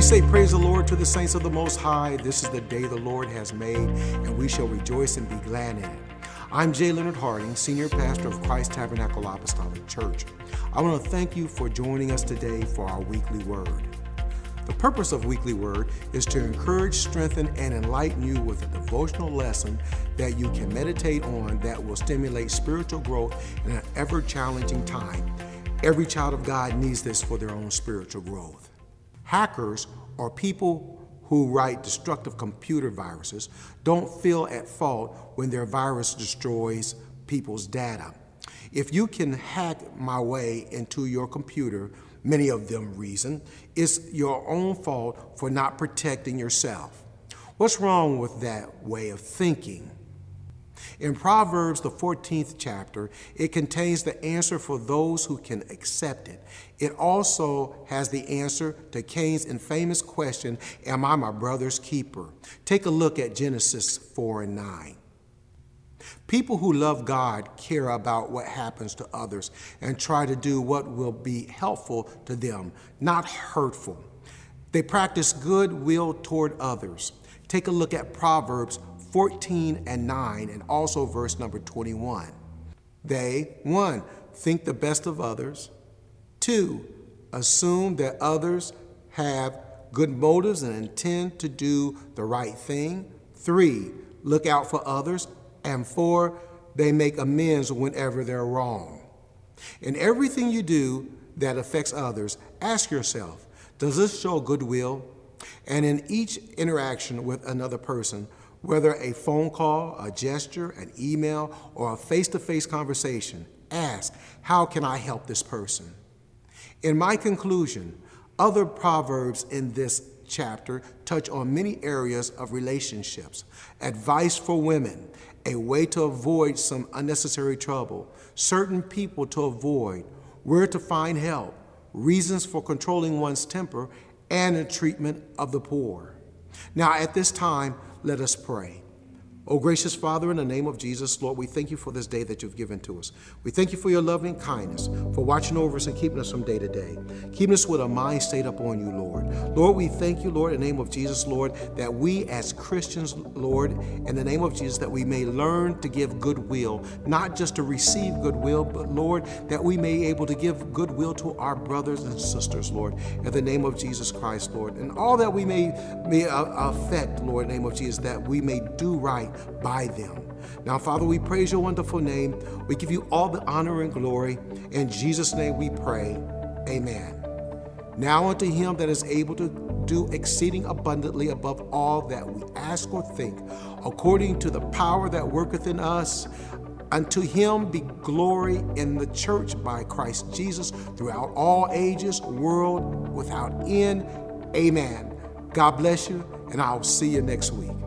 say, Praise the Lord to the saints of the Most High. This is the day the Lord has made, and we shall rejoice and be glad in it. I'm Jay Leonard Harding, Senior Pastor of Christ Tabernacle Apostolic Church. I want to thank you for joining us today for our weekly word. The purpose of Weekly Word is to encourage, strengthen, and enlighten you with a devotional lesson that you can meditate on that will stimulate spiritual growth in an ever challenging time. Every child of God needs this for their own spiritual growth. Hackers or people who write destructive computer viruses don't feel at fault when their virus destroys people's data. If you can hack my way into your computer, many of them reason, it's your own fault for not protecting yourself. What's wrong with that way of thinking? In Proverbs, the 14th chapter, it contains the answer for those who can accept it. It also has the answer to Cain's infamous question Am I my brother's keeper? Take a look at Genesis 4 and 9. People who love God care about what happens to others and try to do what will be helpful to them, not hurtful. They practice goodwill toward others. Take a look at Proverbs 14 and 9, and also verse number 21. They, one, think the best of others, two, assume that others have good motives and intend to do the right thing, three, look out for others, and four, they make amends whenever they're wrong. In everything you do that affects others, ask yourself, does this show goodwill? And in each interaction with another person, whether a phone call, a gesture, an email, or a face to face conversation, ask, How can I help this person? In my conclusion, other proverbs in this chapter touch on many areas of relationships advice for women, a way to avoid some unnecessary trouble, certain people to avoid, where to find help, reasons for controlling one's temper, and the treatment of the poor. Now, at this time, let us pray. Oh, gracious Father, in the name of Jesus, Lord, we thank you for this day that you've given to us. We thank you for your loving kindness, for watching over us and keeping us from day to day, keeping us with a mind stayed upon you, Lord. Lord, we thank you, Lord, in the name of Jesus, Lord, that we as Christians, Lord, in the name of Jesus, that we may learn to give goodwill, not just to receive goodwill, but Lord, that we may be able to give goodwill to our brothers and sisters, Lord, in the name of Jesus Christ, Lord. And all that we may, may uh, affect, Lord, in the name of Jesus, that we may do right by them. Now, Father, we praise your wonderful name. We give you all the honor and glory. In Jesus' name we pray. Amen. Now unto him that is able to do exceeding abundantly above all that we ask or think, according to the power that worketh in us. Unto him be glory in the church by Christ Jesus throughout all ages, world without end. Amen. God bless you, and I'll see you next week.